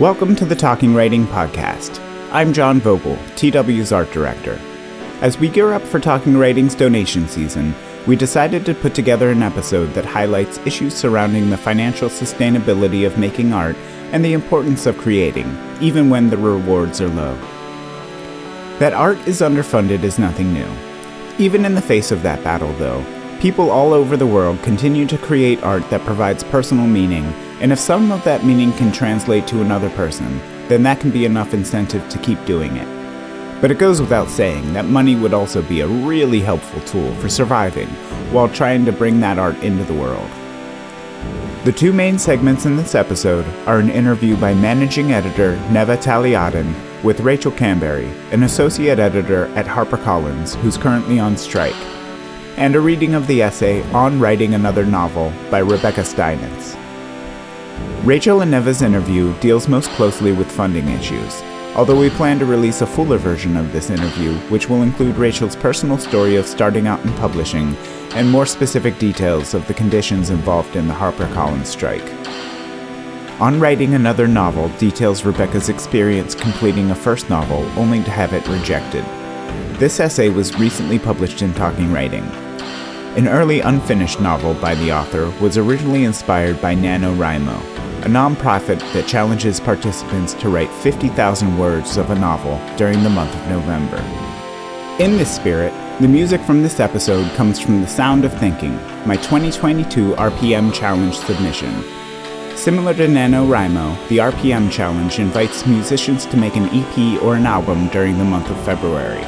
Welcome to the Talking Writing Podcast. I'm John Vogel, TW's art director. As we gear up for Talking Writing's donation season, we decided to put together an episode that highlights issues surrounding the financial sustainability of making art and the importance of creating, even when the rewards are low. That art is underfunded is nothing new. Even in the face of that battle, though, people all over the world continue to create art that provides personal meaning, and if some of that meaning can translate to another person, then that can be enough incentive to keep doing it. But it goes without saying that money would also be a really helpful tool for surviving while trying to bring that art into the world. The two main segments in this episode are an interview by managing editor Neva Talladen with Rachel Kambury, an associate editor at HarperCollins who's currently on strike, and a reading of the essay On Writing Another Novel by Rebecca Steinitz. Rachel and Neva's interview deals most closely with funding issues, although we plan to release a fuller version of this interview, which will include Rachel's personal story of starting out in publishing and more specific details of the conditions involved in the HarperCollins strike. On Writing Another Novel details Rebecca's experience completing a first novel only to have it rejected. This essay was recently published in Talking Writing. An early unfinished novel by the author was originally inspired by NaNoWriMo, a nonprofit that challenges participants to write 50,000 words of a novel during the month of November. In this spirit, the music from this episode comes from The Sound of Thinking, my 2022 RPM Challenge submission. Similar to NaNoWriMo, the RPM Challenge invites musicians to make an EP or an album during the month of February.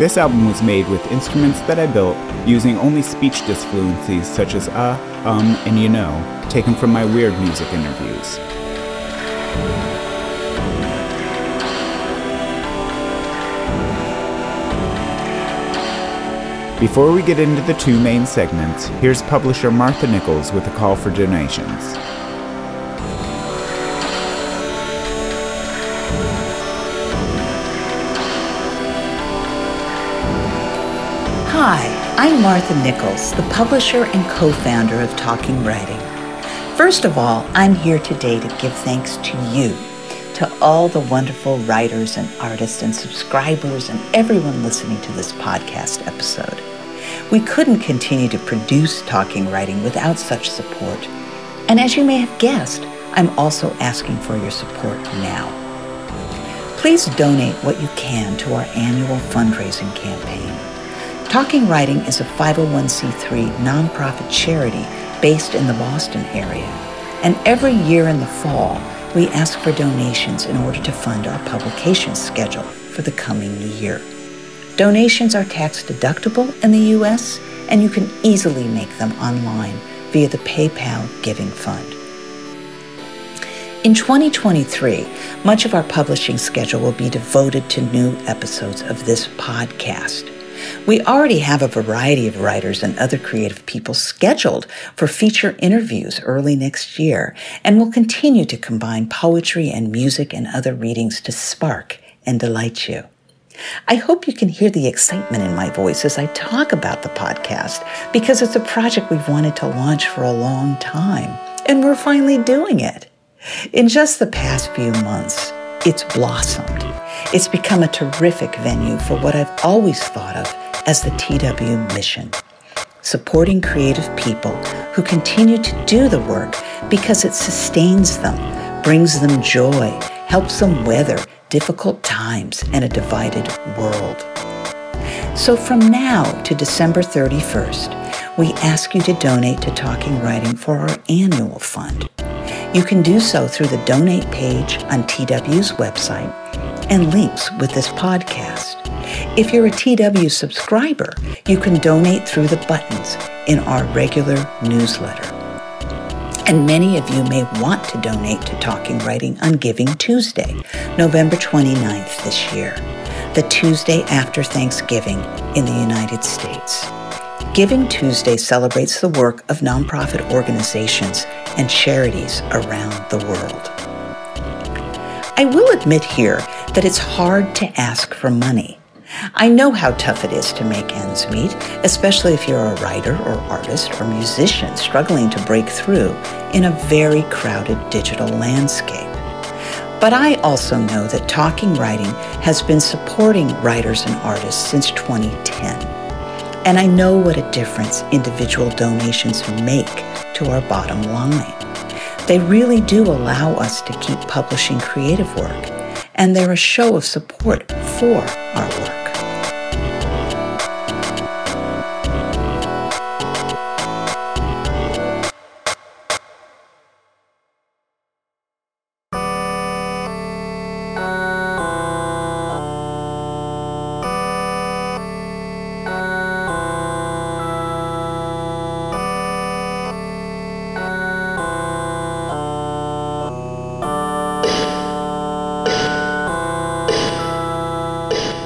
This album was made with instruments that I built using only speech disfluencies such as uh, um, and you know, taken from my weird music interviews. Before we get into the two main segments, here's publisher Martha Nichols with a call for donations. I'm Martha Nichols, the publisher and co founder of Talking Writing. First of all, I'm here today to give thanks to you, to all the wonderful writers and artists and subscribers and everyone listening to this podcast episode. We couldn't continue to produce Talking Writing without such support. And as you may have guessed, I'm also asking for your support now. Please donate what you can to our annual fundraising campaign. Talking Writing is a 501c3 nonprofit charity based in the Boston area. And every year in the fall, we ask for donations in order to fund our publication schedule for the coming year. Donations are tax deductible in the U.S., and you can easily make them online via the PayPal Giving Fund. In 2023, much of our publishing schedule will be devoted to new episodes of this podcast. We already have a variety of writers and other creative people scheduled for feature interviews early next year, and will continue to combine poetry and music and other readings to spark and delight you. I hope you can hear the excitement in my voice as I talk about the podcast because it's a project we've wanted to launch for a long time, and we're finally doing it. In just the past few months, it's blossomed. It's become a terrific venue for what I've always thought of as the TW mission supporting creative people who continue to do the work because it sustains them, brings them joy, helps them weather difficult times and a divided world. So from now to December 31st, we ask you to donate to Talking Writing for our annual fund. You can do so through the donate page on TW's website and links with this podcast. If you're a TW subscriber, you can donate through the buttons in our regular newsletter. And many of you may want to donate to Talking Writing on Giving Tuesday, November 29th this year, the Tuesday after Thanksgiving in the United States. Giving Tuesday celebrates the work of nonprofit organizations and charities around the world. I will admit here that it's hard to ask for money. I know how tough it is to make ends meet, especially if you're a writer or artist or musician struggling to break through in a very crowded digital landscape. But I also know that Talking Writing has been supporting writers and artists since 2010. And I know what a difference individual donations make to our bottom line. They really do allow us to keep publishing creative work, and they're a show of support for our work.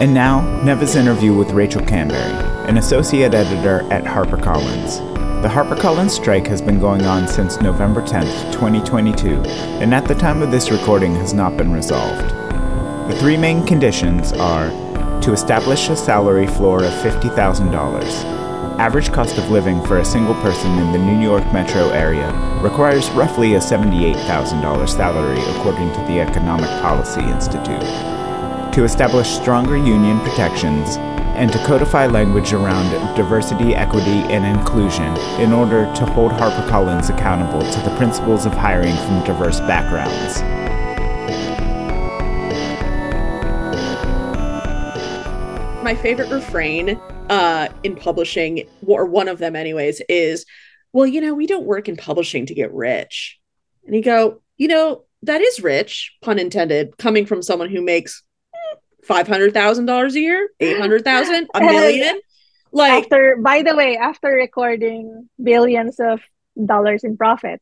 And now, Neva's interview with Rachel Kambury, an associate editor at HarperCollins. The HarperCollins strike has been going on since November 10th, 2022, and at the time of this recording has not been resolved. The three main conditions are to establish a salary floor of $50,000. Average cost of living for a single person in the New York metro area requires roughly a $78,000 salary, according to the Economic Policy Institute to establish stronger union protections, and to codify language around diversity, equity, and inclusion in order to hold HarperCollins accountable to the principles of hiring from diverse backgrounds. My favorite refrain uh, in publishing, or one of them, anyways, is, well, you know, we don't work in publishing to get rich. And you go, you know, that is rich, pun intended, coming from someone who makes five hundred thousand dollars a year, eight hundred thousand, a million. Like after, by the way, after recording billions of dollars in profit.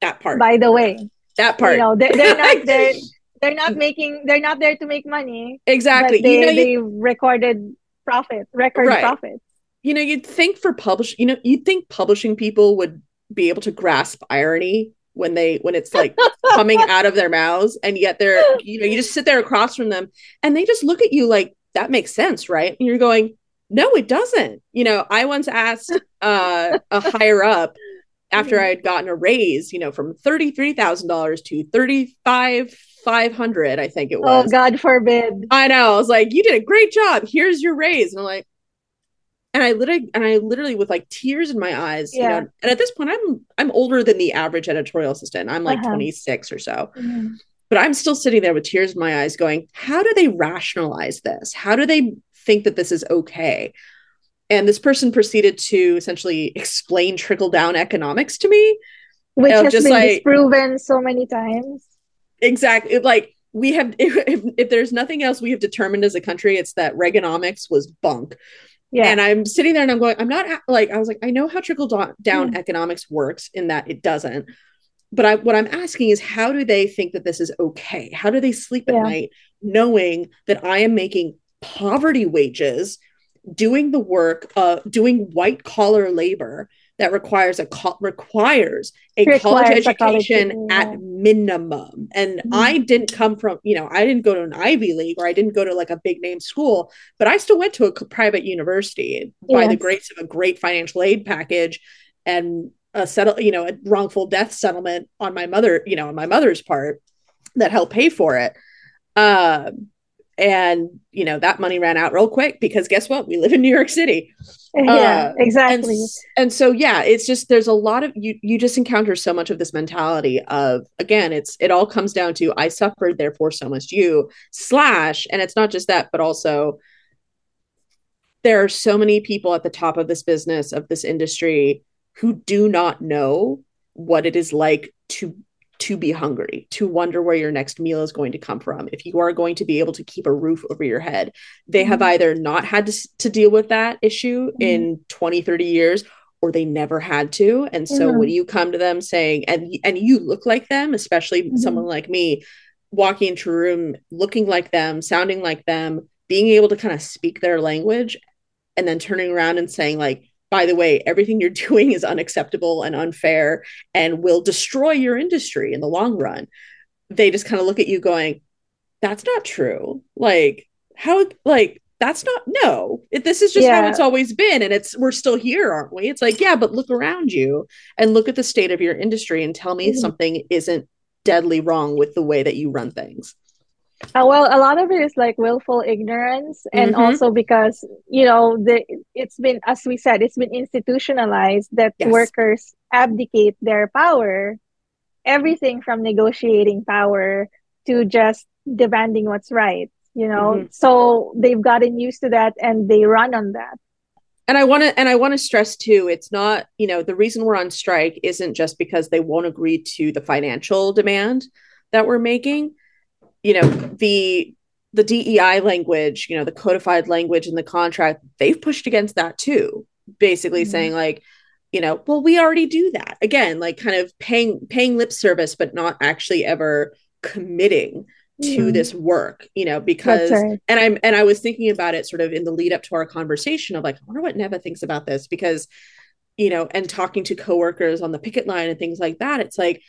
That part. By the way, that part. You know, they're, they're not there. They're not making. They're not there to make money. Exactly. They, you know, they recorded profit, record Right. profits. you know, you'd think for publish, you know, you'd think publishing people would be able to grasp irony when they when it's like coming out of their mouths, and yet they're, you know, you just sit there across from them, and they just look at you like that makes sense, right? And you're going, no, it doesn't. You know, I once asked uh, a higher up after I had gotten a raise, you know, from thirty three thousand dollars to thirty five five hundred, I think it was. Oh. God forbid. I know. I was like, you did a great job. Here's your raise. And I'm like, and I literally, and I literally with like tears in my eyes, Yeah. you know, and at this point I'm, I'm older than the average editorial assistant. I'm like Uh-huh. 26 or so, Mhm. but I'm still sitting there with tears in my eyes going, how do they rationalize this? How do they think that this is okay? And this person proceeded to essentially explain trickle down economics to me. Which has just been like- disproven so many times. Exactly. Like we have, if, if, if there's nothing else we have determined as a country, it's that Reaganomics was bunk. Yeah. And I'm sitting there and I'm going, I'm not like, I was like, I know how trickle do- down Mm. economics works in that it doesn't. But I, what I'm asking is, how do they think that this is okay? How do they sleep at night knowing that I am making poverty wages, doing the work, uh, doing white collar labor that requires a co- requires a college Requires a college education at minimum. And Mhm. I didn't come from, you know, I didn't go to an Ivy League or I didn't go to like a big name school, but I still went to a private university by the grace of a great financial aid package and a settle, you know, a wrongful death settlement on my mother, you know, on my mother's part that helped pay for it. Um, and you know that money ran out real quick because guess what? We live in New York City yeah, Uh, exactly. s- and so yeah it's just there's a lot of you you just encounter so much of this mentality of again it's it all comes down to i suffered therefore so must you slash and it's not just that but also there are so many people at the top of this business of this industry who do not know what it is like to to be hungry to wonder where your next meal is going to come from if you are going to be able to keep a roof over your head they have Mhm. either not had to, to deal with that issue in 20 30 years or they never had to and so when you come to them saying and and you look like them especially Mhm. someone like me walking into a room looking like them sounding like them being able to kind of speak their language and then turning around and saying like by the way everything you're doing is unacceptable and unfair and will destroy your industry in the long run. They just kind of look at you going that's not true. Like how like that's not no. It, this is just how it's always been and it's we're still here aren't we? It's like yeah but look around you and look at the state of your industry and tell me Mhm. something isn't deadly wrong with the way that you run things Uh, well, a lot of it is like willful ignorance, and Mhm. also because you know the it's been, as we said, it's been institutionalized that Yes. workers abdicate their power, everything from negotiating power to just demanding what's right. You know, Mhm. so they've gotten used to that, and they run on that. and i want to and i want to stress too it's not you know the reason we're on strike isn't just because they won't agree to the financial demand that we're making you know the the dei language you know the codified language in the contract they've pushed against that too basically Mhm. saying like you know well we already do that again like kind of paying paying lip service but not actually ever committing to Mhm. this work you know because right. and i'm and i was thinking about it sort of in the lead up to our conversation of like i wonder what neva thinks about this because you know and talking to coworkers on the picket line and things like that it's like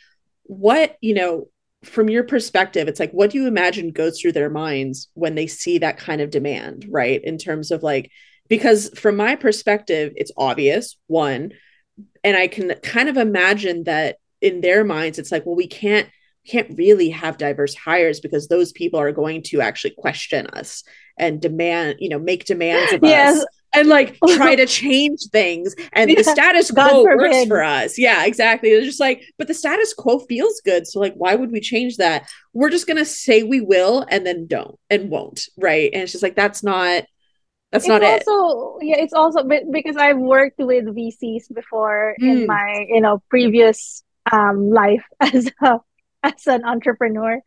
what you know from your perspective it's like what do you imagine goes through their minds when they see that kind of demand right in terms of like because from my perspective it's obvious one and i can kind of imagine that in their minds it's like well we can't can't really have diverse hires because those people are going to actually question us and demand you know make demands of Yes. us and like try to change things and the status quo works for us. Yeah exactly. It's just like but the status quo feels good so like why would we change that? We're just gonna say we will and then don't and won't right? And it's just like that's not that's it's not it. also yeah it's also because i've worked with vcs before Mm. in my you know previous um life as a as an entrepreneur.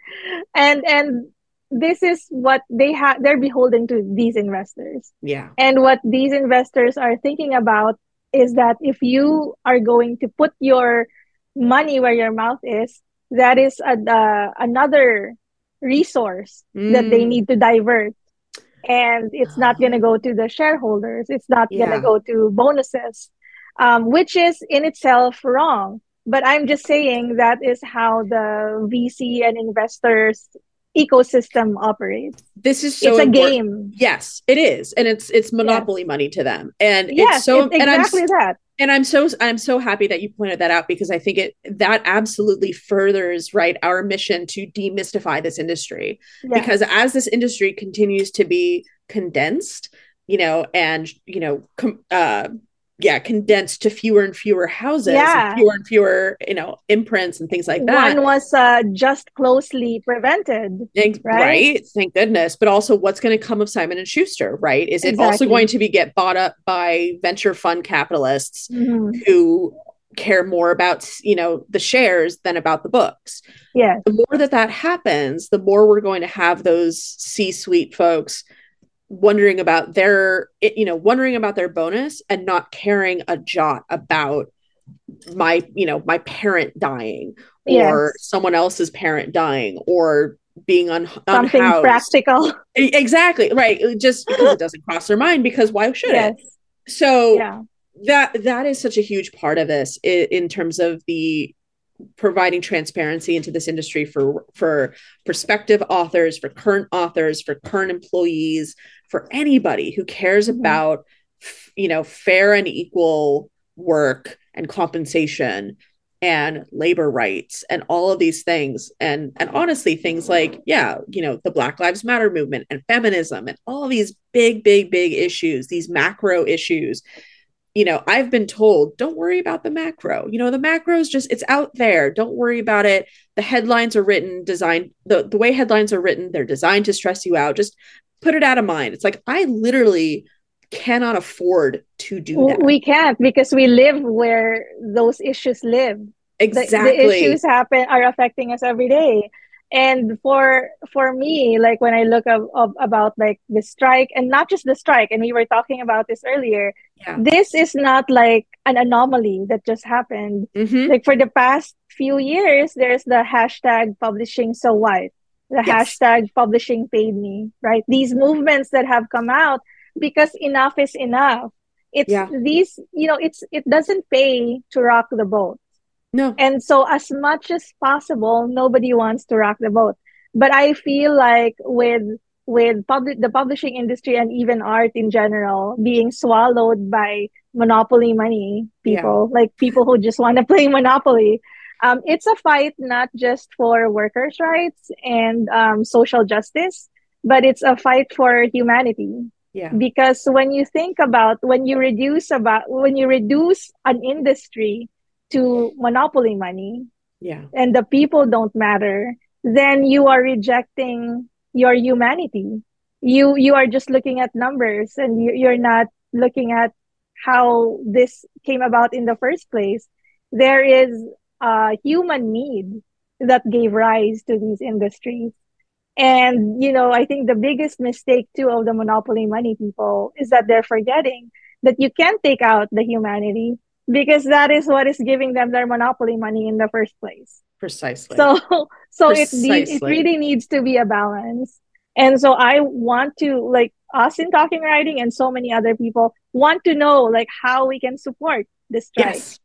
And and this is what they have they're beholden to these investors. Yeah. And what these investors are thinking about is that if you are going to put your money where your mouth is that is a, uh, another resource that they Mm. need to divert. And it's not going to go to the shareholders. It's not going to go to bonuses um, which is in itself wrong. But i'm just saying that is how the vc and investors ecosystem operates. This is so it's a game. Yes it is. And it's it's monopoly money to them. And yes it's so it's and i'm exactly that. and i'm so i'm so happy that you pointed that out because i think it that absolutely furthers right our mission to demystify this industry. Yeah. because as this industry continues to be condensed you know and you know com- uh yeah condensed to fewer and fewer houses Yeah. and fewer and fewer you know imprints and things like that one was uh, just closely prevented right? right? Thank goodness. But also, what's going to come of Simon and Schuster? Right? Is it also going to be get bought up by venture fund capitalists Mhm. who care more about you know the shares than about the books? yeah The more that that happens, the more we're going to have those C-suite folks wondering about their you know wondering about their bonus and not caring a jot about my you know my parent dying or Yes. someone else's parent dying or being un- something unhoused. practical Exactly right. Just because it doesn't cross their mind. Because why should yes it? So yeah that that is such a huge part of this in, in terms of the providing transparency into this industry for for prospective authors, for current authors, for current employees, for anybody who cares Mhm. about you know fair and equal work and compensation and labor rights and all of these things and and honestly things like yeah you know the black lives matter movement and feminism and all these big big big issues these macro issues you know i've been told don't worry about the macro. You know the macro is just it's out there. Don't worry about it. The headlines are written designed the, the way headlines are written they're designed to stress you out. Just put it out of mind. It's like i literally cannot afford to do that. we can't because we live where those issues live. The, exactly. the issues happen are affecting us every day and for for me like when i look of, of about like the strike and not just the strike and we were talking about this earlier yeah this is not like an anomaly that just happened Mhm. like for the past few years there's the hashtag publishing so white the Yes. hashtag publishing paid me right these movements that have come out because enough is enough it's Yeah. these you know it's it doesn't pay to rock the boat no and so as much as possible nobody wants to rock the boat but i feel like with with public the publishing industry and even art in general being swallowed by monopoly money people like people who just want to play monopoly Um, it's a fight not just for workers' rights and um, social justice, but it's a fight for humanity. Yeah. Because when you think about when you reduce about when you reduce an industry to monopoly money, Yeah. and the people don't matter, then you are rejecting your humanity. You you are just looking at numbers, and you, you're not looking at how this came about in the first place. There is a human need that gave rise to these industries. And, you know, I think the biggest mistake too of the monopoly money people is that they're forgetting that you can't take out the humanity because that is what is giving them their monopoly money in the first place. Precisely. So so it needs it really needs to be a balance. And so I want to like us in talking writing and so many other people want to know like how we can support this strike. Yes.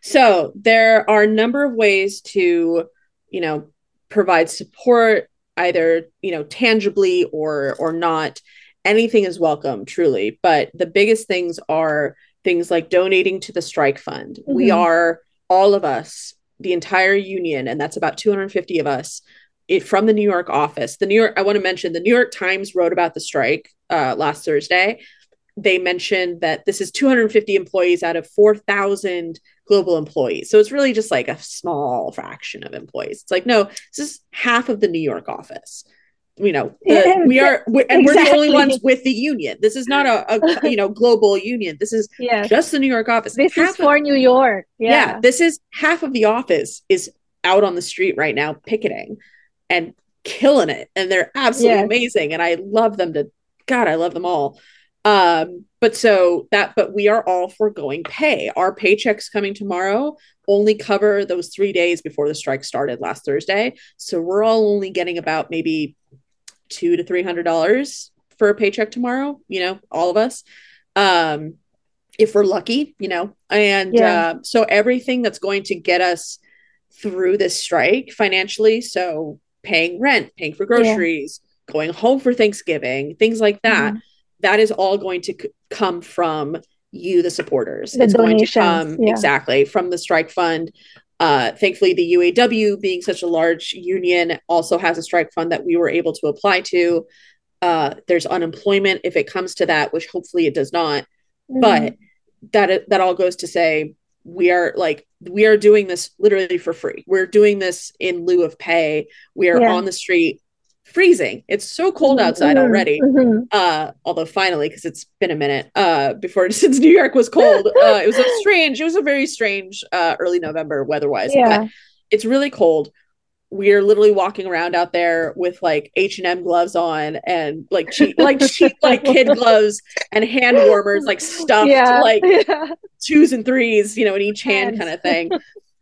So there are a number of ways to, you know, provide support, either you know, tangibly or or not. Anything is welcome, truly. But the biggest things are things like donating to the strike fund. We Mhm. are all of us, the entire union, and that's about 250 of us. It, from the New York office. The New York, I want to mention the New York Times wrote about the strike uh, last Thursday. They mentioned that this is 250 employees out of 4,000 global employees. So it's really just like a small fraction of employees. It's like, no, this is half of the New York office. You know, the- we are, we, and we're the only ones with the union. This is not a, a you know global union. This is Yes. just the New York office. This Half is of- for New York. yeah. Yeah. this is half of the office is out on the street right now picketing and killing it and they're absolutely Yes. amazing and i love them to god i love them all um but so that but we are all foregoing pay our paychecks coming tomorrow only cover those three days before the strike started last thursday so we're all only getting about maybe two to three hundred dollars for a paycheck tomorrow you know all of us um if we're lucky you know and Yeah. uh, so everything that's going to get us through this strike financially so paying rent paying for groceries going home for thanksgiving things like that Mhm. that is all going to c- come from you the supporters The it's going to come yeah. exactly from the strike fund uh, thankfully the uaw being such a large union also has a strike fund that we were able to apply to uh, there's unemployment if it comes to that which hopefully it does not Mhm. but that that all goes to say we are like we are doing this literally for free we're doing this in lieu of pay we are Yeah. on the street freezing it's so cold outside mhm, already mhm. uh although finally because it's been a minute uh before since new york was cold uh it was a strange it was a very strange uh early november weather-wise Yeah. it's really cold we're literally walking around out there with like h&m gloves on and like cheap like cheap like kid gloves and hand warmers like stuffed Yeah. like yeah. twos and threes you know in each hand kind of thing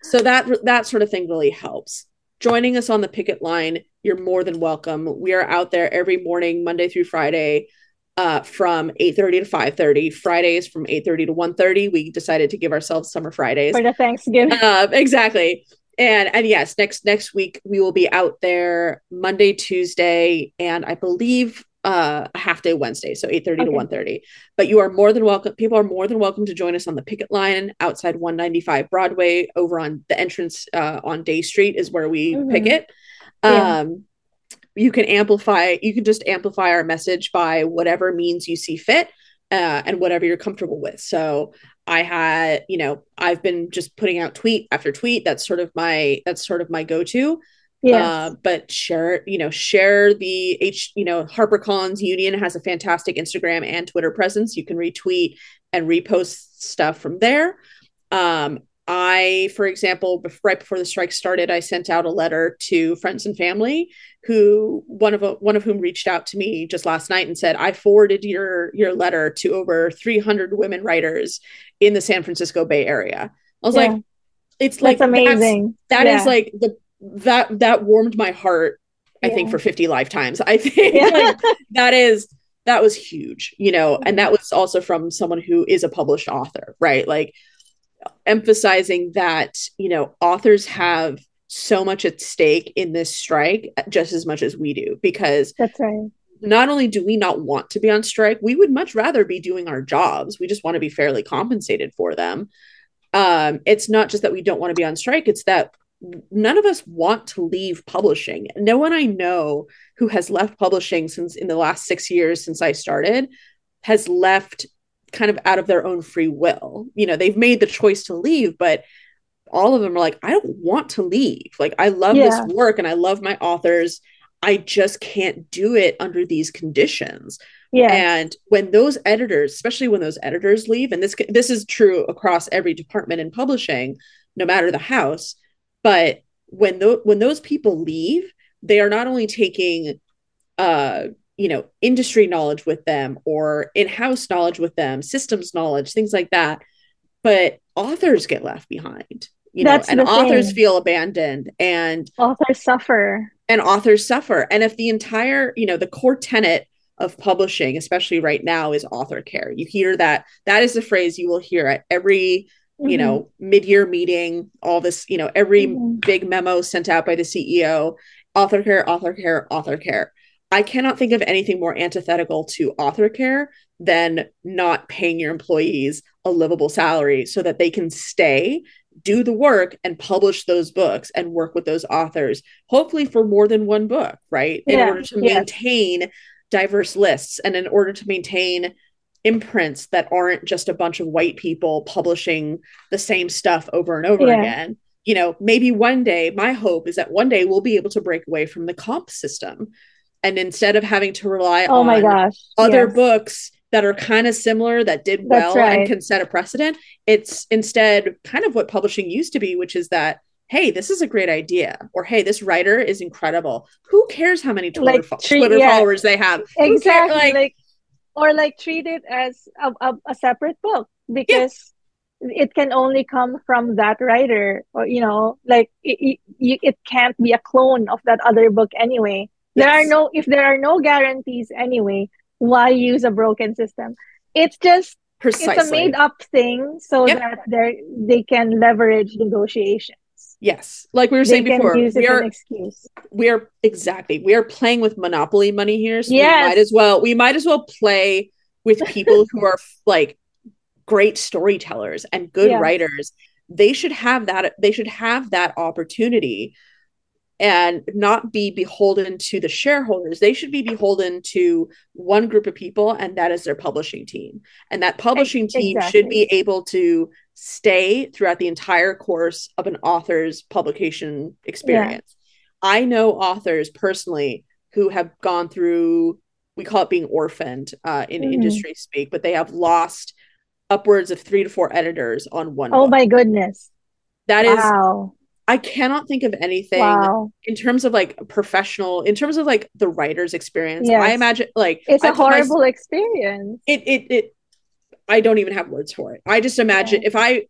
so that that sort of thing really helps joining us on the picket line you're more than welcome. We are out there every morning monday through friday uh, from 8.30 to 5.30 fridays from 8.30 to 1.30 we decided to give ourselves summer fridays. For the Thanksgiving. uh, exactly. And and yes next next week we will be out there monday tuesday and i believe uh a half day wednesday so 8 30 to Okay. 1 30 but you are more than welcome people are more than welcome to join us on the picket line outside 195 broadway over on the entrance uh, on Dey Street is where we Mhm. picket Yeah. um you can amplify you can just amplify our message by whatever means you see fit uh, and whatever you're comfortable with so i had you know i've been just putting out tweet after tweet that's sort of my that's sort of my go-to yes. uh, but share you know share the h you know harpercollins union has a fantastic instagram and twitter presence you can retweet and repost stuff from there um, i for example right before the strike started i sent out a letter to friends and family who one of a, one of whom reached out to me just last night and said i forwarded your your letter to over 300 women writers in the san francisco bay area i was Yeah. like it's like That's amazing. that is Yeah. like the that that warmed my heart i think for 50 lifetimes i think Yeah. like, that is that was huge you know and that was also from someone who is a published author right like emphasizing that you know authors have so much at stake in this strike just as much as we do because That's right. not only do we not want to be on strike, we would much rather be doing our jobs. We just want to be fairly compensated for them. Um, it's not just that we don't want to be on strike, it's that none of us want to leave publishing. No one I know who has left publishing since in the last six years since I started has left kind of out of their own free will. You know, they've made the choice to leave, but all of them are like, I don't want to leave. Like, I love yeah. this work and I love my authors. I just can't do it under these conditions. Yeah. And when those editors, especially when those editors leave, and this this is true across every department in publishing, no matter the house, but when those when those people leave, they are not only taking uh you know industry knowledge with them or in-house knowledge with them systems knowledge things like that but authors get left behind you That's know and authors thing. feel abandoned and authors suffer and authors suffer and if the entire you know the core tenet of publishing especially right now is author care you hear that that is the phrase you will hear at every mm-hmm. you know mid-year meeting all this you know every mm-hmm. big memo sent out by the ceo author care author care author care i cannot think of anything more antithetical to author care than not paying your employees a livable salary so that they can stay do the work and publish those books and work with those authors hopefully for more than one book right in order to maintain diverse lists and in order to maintain imprints that aren't just a bunch of white people publishing the same stuff over and over yeah. again you know maybe one day my hope is that one day we'll be able to break away from the comp system and instead of having to rely oh on my gosh other yes. books that are kind of similar that did well right. and can set a precedent. It's instead kind of what publishing used to be, which is that hey, this is a great idea, or hey, this writer is incredible. Who cares how many Twitter, like, fo- Twitter yeah. followers they have? Exactly. Like, like, or like treat it as a, a, a separate book because yeah. it can only come from that writer, or you know, like it, it, it can't be a clone of that other book anyway. Yes. There are no if there are no guarantees anyway why use a broken system? It's just Precisely. it's a made up thing so yep. that they they can leverage negotiations. Yes, like we were saying before, we are excuse. we are exactly we are playing with monopoly money here. So yes. we might as well we might as well play with people who are like great storytellers and good yes. writers. They should have that. They should have that opportunity and not be beholden to the shareholders. They should be beholden to one group of people, and that is their publishing team. And that publishing team exactly. should be able to stay throughout the entire course of an author's publication experience. Yeah. I know authors personally who have gone through, we call it being orphaned uh, in mm. industry speak, but they have lost upwards of three to four editors on one. Oh book. my goodness. That wow. is I cannot think of anything wow. in terms of like professional, in terms of like the writer's experience. Yes. I imagine like it's a horrible my, experience. It, it, it, I don't even have words for it. I just imagine yeah. if I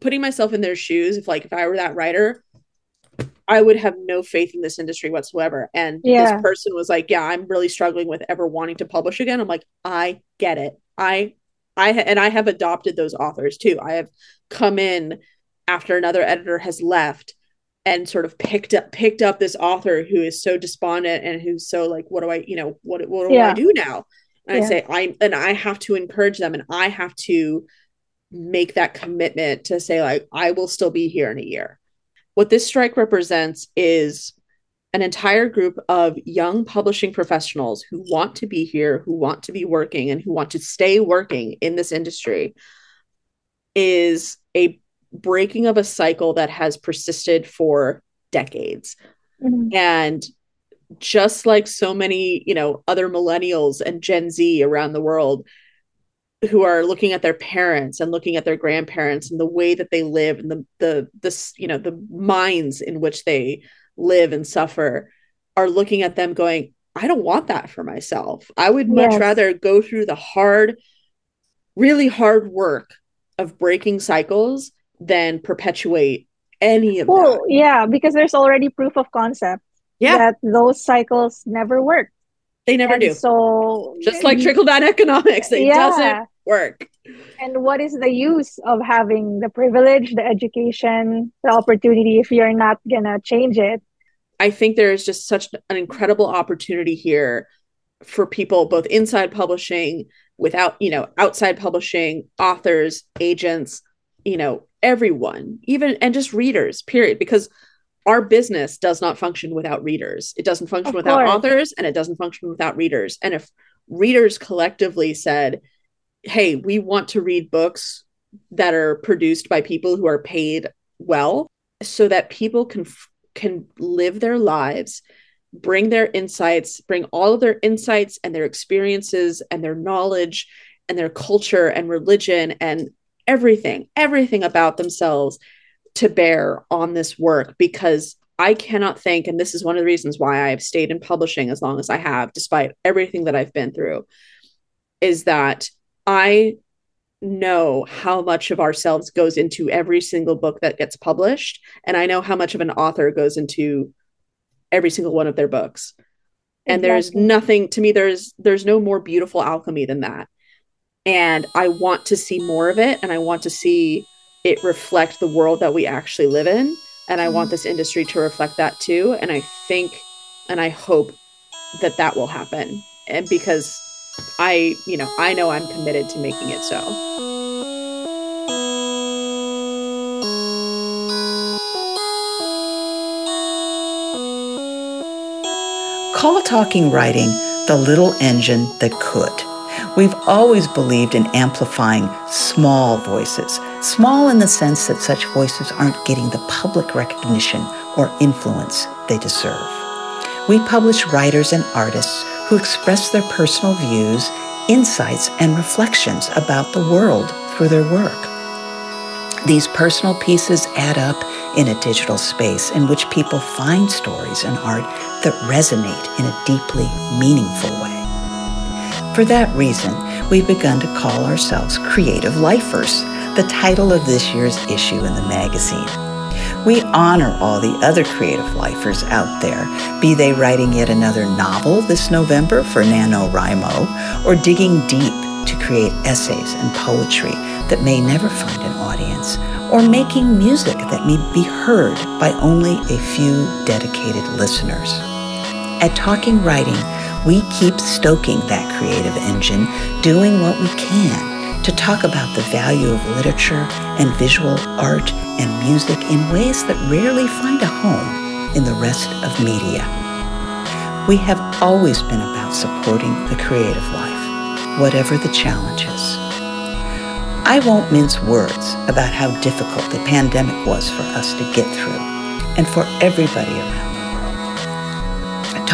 putting myself in their shoes, if like if I were that writer, I would have no faith in this industry whatsoever. And yeah. this person was like, "Yeah, I'm really struggling with ever wanting to publish again." I'm like, "I get it. I, I, and I have adopted those authors too. I have come in after another editor has left and sort of picked up picked up this author who is so despondent and who's so like what do i you know what what do yeah. i do now and yeah. i say i and i have to encourage them and i have to make that commitment to say like i will still be here in a year what this strike represents is an entire group of young publishing professionals who want to be here who want to be working and who want to stay working in this industry is a breaking of a cycle that has persisted for decades. Mm-hmm. And just like so many, you know, other millennials and Gen Z around the world who are looking at their parents and looking at their grandparents and the way that they live and the the this, you know, the minds in which they live and suffer are looking at them going, I don't want that for myself. I would much yes. rather go through the hard, really hard work of breaking cycles than perpetuate any of well, that. yeah, because there's already proof of concept yeah. that those cycles never work. They never and do. So just like trickle down economics, it yeah. doesn't work. And what is the use of having the privilege, the education, the opportunity if you're not gonna change it? I think there is just such an incredible opportunity here for people both inside publishing, without, you know, outside publishing, authors, agents, you know, everyone, even and just readers, period. Because our business does not function without readers. It doesn't function Of without course. authors and it doesn't function without readers. And if readers collectively said, hey, we want to read books that are produced by people who are paid well so that people can can live their lives bring their insights bring all of their insights and their experiences and their knowledge and their culture and religion and everything everything about themselves to bear on this work because I cannot think, and this is one of the reasons why I've stayed in publishing as long as I have, despite everything that I've been through, is that I know how much of ourselves goes into every single book that gets published. And I know how much of an author goes into every single one of their books. And there's nothing to me, there's there's no more beautiful alchemy than that. And I want to see more of it, and I want to see it reflect the world that we actually live in. And I want mm-hmm. this industry to reflect that too. And I think and I hope that that will happen. And because I, you know, I know I'm committed to making it so. Call talking writing the little engine that could. We've always believed in amplifying small voices, small in the sense that such voices aren't getting the public recognition or influence they deserve. We publish writers and artists who express their personal views, insights, and reflections about the world through their work. These personal pieces add up in a digital space in which people find stories and art that resonate in a deeply meaningful way. For that reason, we've begun to call ourselves Creative Lifers, the title of this year's issue in the magazine. We honor all the other creative lifers out there, be they writing yet another novel this November for NaNoWriMo, or digging deep to create essays and poetry that may never find an audience, or making music that may be heard by only a few dedicated listeners. At Talking Writing, we keep stoking that creative engine, doing what we can to talk about the value of literature and visual art and music in ways that rarely find a home in the rest of media. We have always been about supporting the creative life, whatever the challenges. I won't mince words about how difficult the pandemic was for us to get through and for everybody around.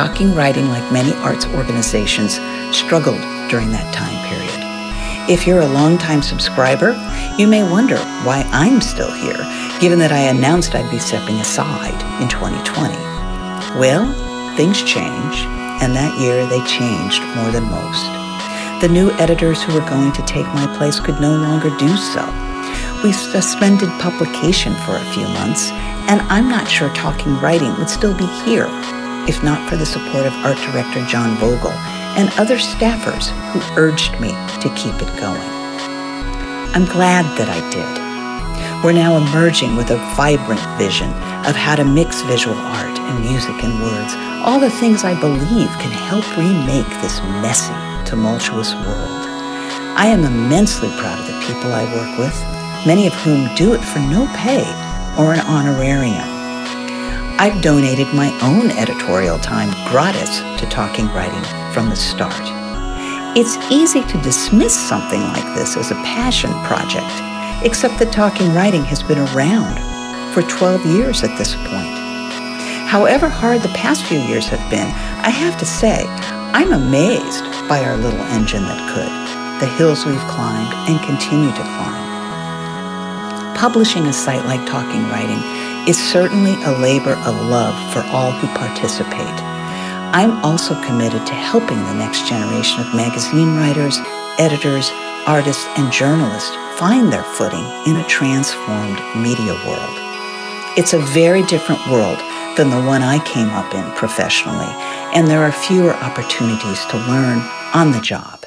Talking Writing, like many arts organizations, struggled during that time period. If you're a longtime subscriber, you may wonder why I'm still here, given that I announced I'd be stepping aside in 2020. Well, things change, and that year they changed more than most. The new editors who were going to take my place could no longer do so. We suspended publication for a few months, and I'm not sure Talking Writing would still be here if not for the support of art director John Vogel and other staffers who urged me to keep it going. I'm glad that I did. We're now emerging with a vibrant vision of how to mix visual art and music and words, all the things I believe can help remake this messy, tumultuous world. I am immensely proud of the people I work with, many of whom do it for no pay or an honorarium. I've donated my own editorial time gratis to Talking Writing from the start. It's easy to dismiss something like this as a passion project, except that Talking Writing has been around for 12 years at this point. However hard the past few years have been, I have to say, I'm amazed by our little engine that could, the hills we've climbed and continue to climb. Publishing a site like Talking Writing is certainly a labor of love for all who participate. I'm also committed to helping the next generation of magazine writers, editors, artists, and journalists find their footing in a transformed media world. It's a very different world than the one I came up in professionally, and there are fewer opportunities to learn on the job.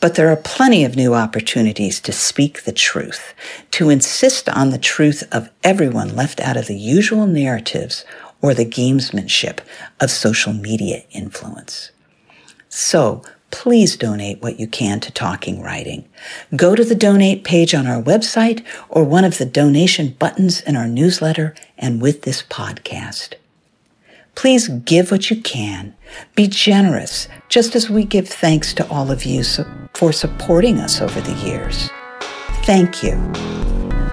But there are plenty of new opportunities to speak the truth, to insist on the truth of everyone left out of the usual narratives or the gamesmanship of social media influence. So please donate what you can to Talking Writing. Go to the donate page on our website or one of the donation buttons in our newsletter and with this podcast. Please give what you can. Be generous, just as we give thanks to all of you for supporting us over the years. Thank you.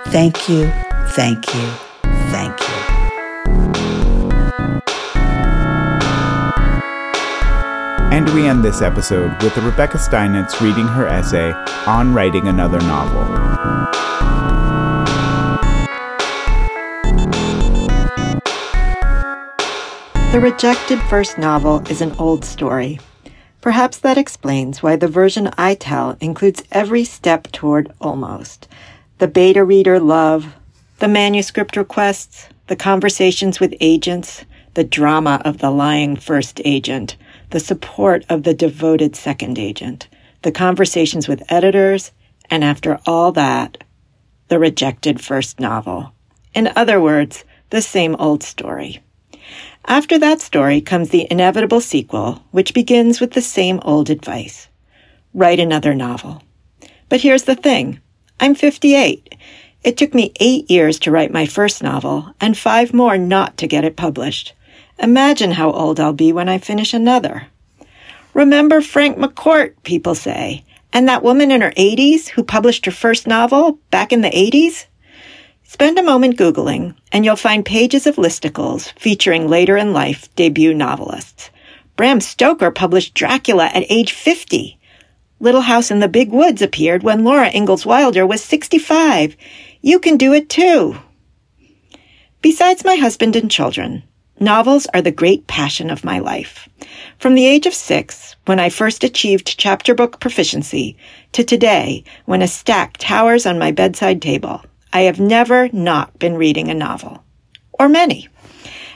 Thank you. Thank you. Thank you. And we end this episode with Rebecca Steinitz reading her essay on writing another novel. The rejected first novel is an old story. Perhaps that explains why the version I tell includes every step toward almost the beta reader love, the manuscript requests, the conversations with agents, the drama of the lying first agent, the support of the devoted second agent, the conversations with editors, and after all that, the rejected first novel. In other words, the same old story. After that story comes the inevitable sequel, which begins with the same old advice. Write another novel. But here's the thing. I'm 58. It took me eight years to write my first novel and five more not to get it published. Imagine how old I'll be when I finish another. Remember Frank McCourt, people say, and that woman in her 80s who published her first novel back in the 80s? Spend a moment Googling, and you'll find pages of listicles featuring later in life debut novelists. Bram Stoker published Dracula at age 50. Little House in the Big Woods appeared when Laura Ingalls Wilder was 65. You can do it too. Besides my husband and children, Novels are the great passion of my life. From the age of six, when I first achieved chapter book proficiency, to today, when a stack towers on my bedside table, I have never not been reading a novel. Or many.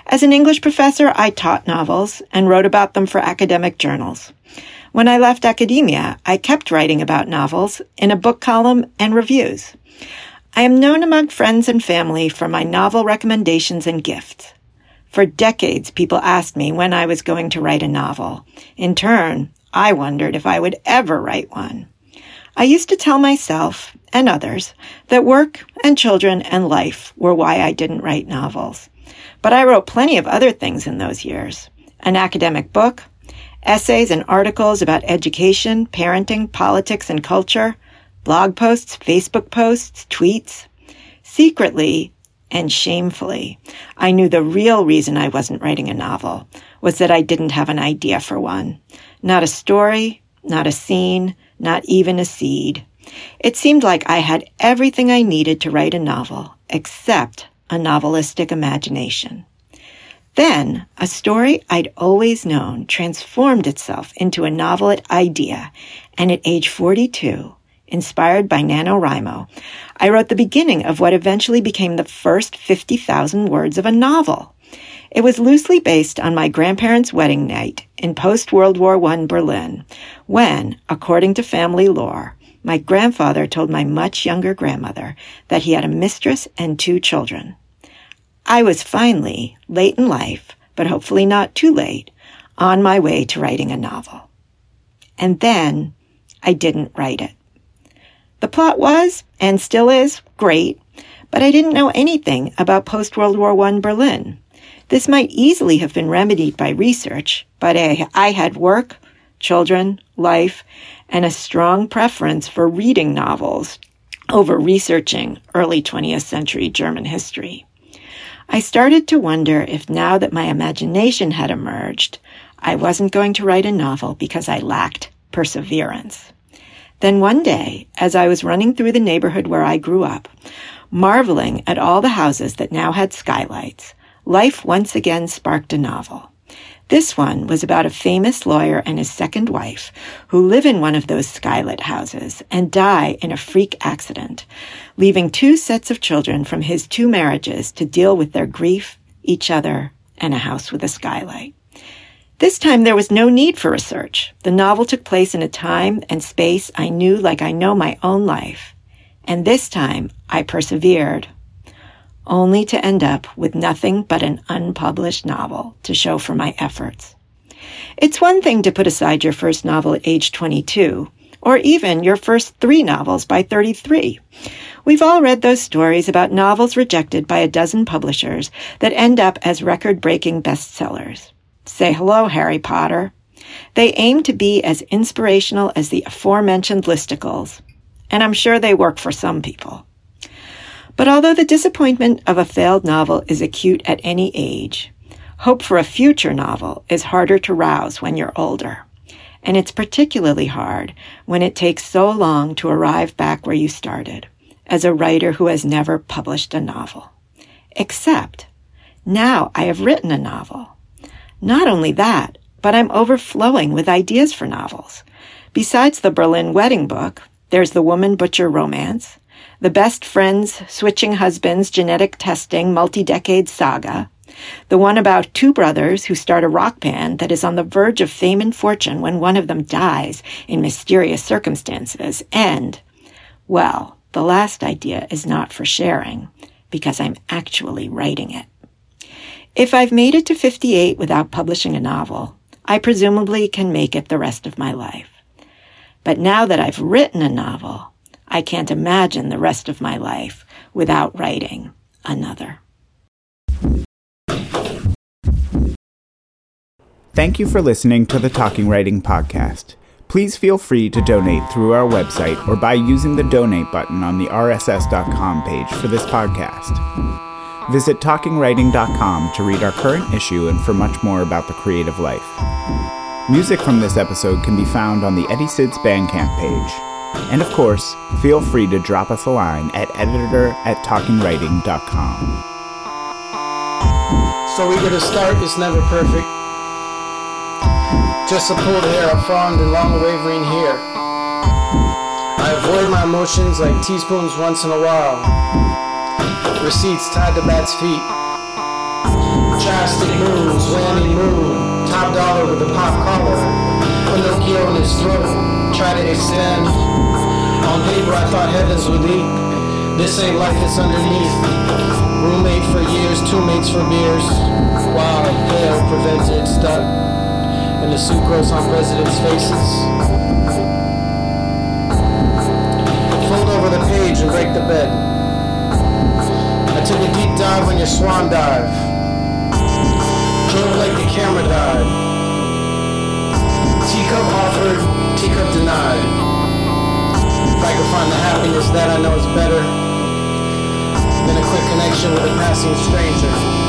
As an English professor, I taught novels and wrote about them for academic journals. When I left academia, I kept writing about novels in a book column and reviews. I am known among friends and family for my novel recommendations and gifts. For decades, people asked me when I was going to write a novel. In turn, I wondered if I would ever write one. I used to tell myself and others that work and children and life were why I didn't write novels. But I wrote plenty of other things in those years. An academic book, essays and articles about education, parenting, politics, and culture, blog posts, Facebook posts, tweets. Secretly, and shamefully, I knew the real reason I wasn't writing a novel was that I didn't have an idea for one. Not a story, not a scene, not even a seed. It seemed like I had everything I needed to write a novel except a novelistic imagination. Then, a story I'd always known transformed itself into a novel idea, and at age 42, inspired by NaNoWriMo, I wrote the beginning of what eventually became the first 50,000 words of a novel. It was loosely based on my grandparents' wedding night in post-World War I Berlin, when, according to family lore, my grandfather told my much younger grandmother that he had a mistress and two children. I was finally, late in life, but hopefully not too late, on my way to writing a novel. And then I didn't write it. The plot was, and still is, great, but I didn't know anything about post World War I Berlin. This might easily have been remedied by research, but I, I had work, children, life, and a strong preference for reading novels over researching early 20th century German history. I started to wonder if now that my imagination had emerged, I wasn't going to write a novel because I lacked perseverance. Then one day, as I was running through the neighborhood where I grew up, marveling at all the houses that now had skylights, life once again sparked a novel. This one was about a famous lawyer and his second wife who live in one of those skylit houses and die in a freak accident, leaving two sets of children from his two marriages to deal with their grief, each other, and a house with a skylight. This time there was no need for research. The novel took place in a time and space I knew like I know my own life. And this time I persevered, only to end up with nothing but an unpublished novel to show for my efforts. It's one thing to put aside your first novel at age 22, or even your first three novels by 33. We've all read those stories about novels rejected by a dozen publishers that end up as record breaking bestsellers. Say hello, Harry Potter. They aim to be as inspirational as the aforementioned listicles, and I'm sure they work for some people. But although the disappointment of a failed novel is acute at any age, hope for a future novel is harder to rouse when you're older. And it's particularly hard when it takes so long to arrive back where you started, as a writer who has never published a novel. Except, now I have written a novel. Not only that, but I'm overflowing with ideas for novels. Besides the Berlin wedding book, there's the woman butcher romance, the best friends, switching husbands, genetic testing, multi-decade saga, the one about two brothers who start a rock band that is on the verge of fame and fortune when one of them dies in mysterious circumstances, and, well, the last idea is not for sharing because I'm actually writing it. If I've made it to 58 without publishing a novel, I presumably can make it the rest of my life. But now that I've written a novel, I can't imagine the rest of my life without writing another. Thank you for listening to the Talking Writing Podcast. Please feel free to donate through our website or by using the donate button on the rss.com page for this podcast. Visit talkingwriting.com to read our current issue and for much more about the creative life. Music from this episode can be found on the Eddie Sid's Bandcamp page. And of course, feel free to drop us a line at editor at talkingwriting.com. So we get a start, it's never perfect. Just a pulled hair, a fond and long wavering hair. I avoid my emotions like teaspoons once in a while. Receipts tied to bats' feet. Chapstick moons, whammy moon, top dollar with a pop collar. Pinocchio in his throat, try to extend. On paper I thought heavens would leap. This ain't life, it's underneath. Roommate for years, two mates for beers. Wild, pale, prevented, stuck. And the sucrose on presidents' faces. Fold over the page and break the bed. I took a deep dive on your swan dive. Drove like the camera died. Teacup offered, teacup denied. If I could find the happiness that I know is better than a quick connection with a passing stranger.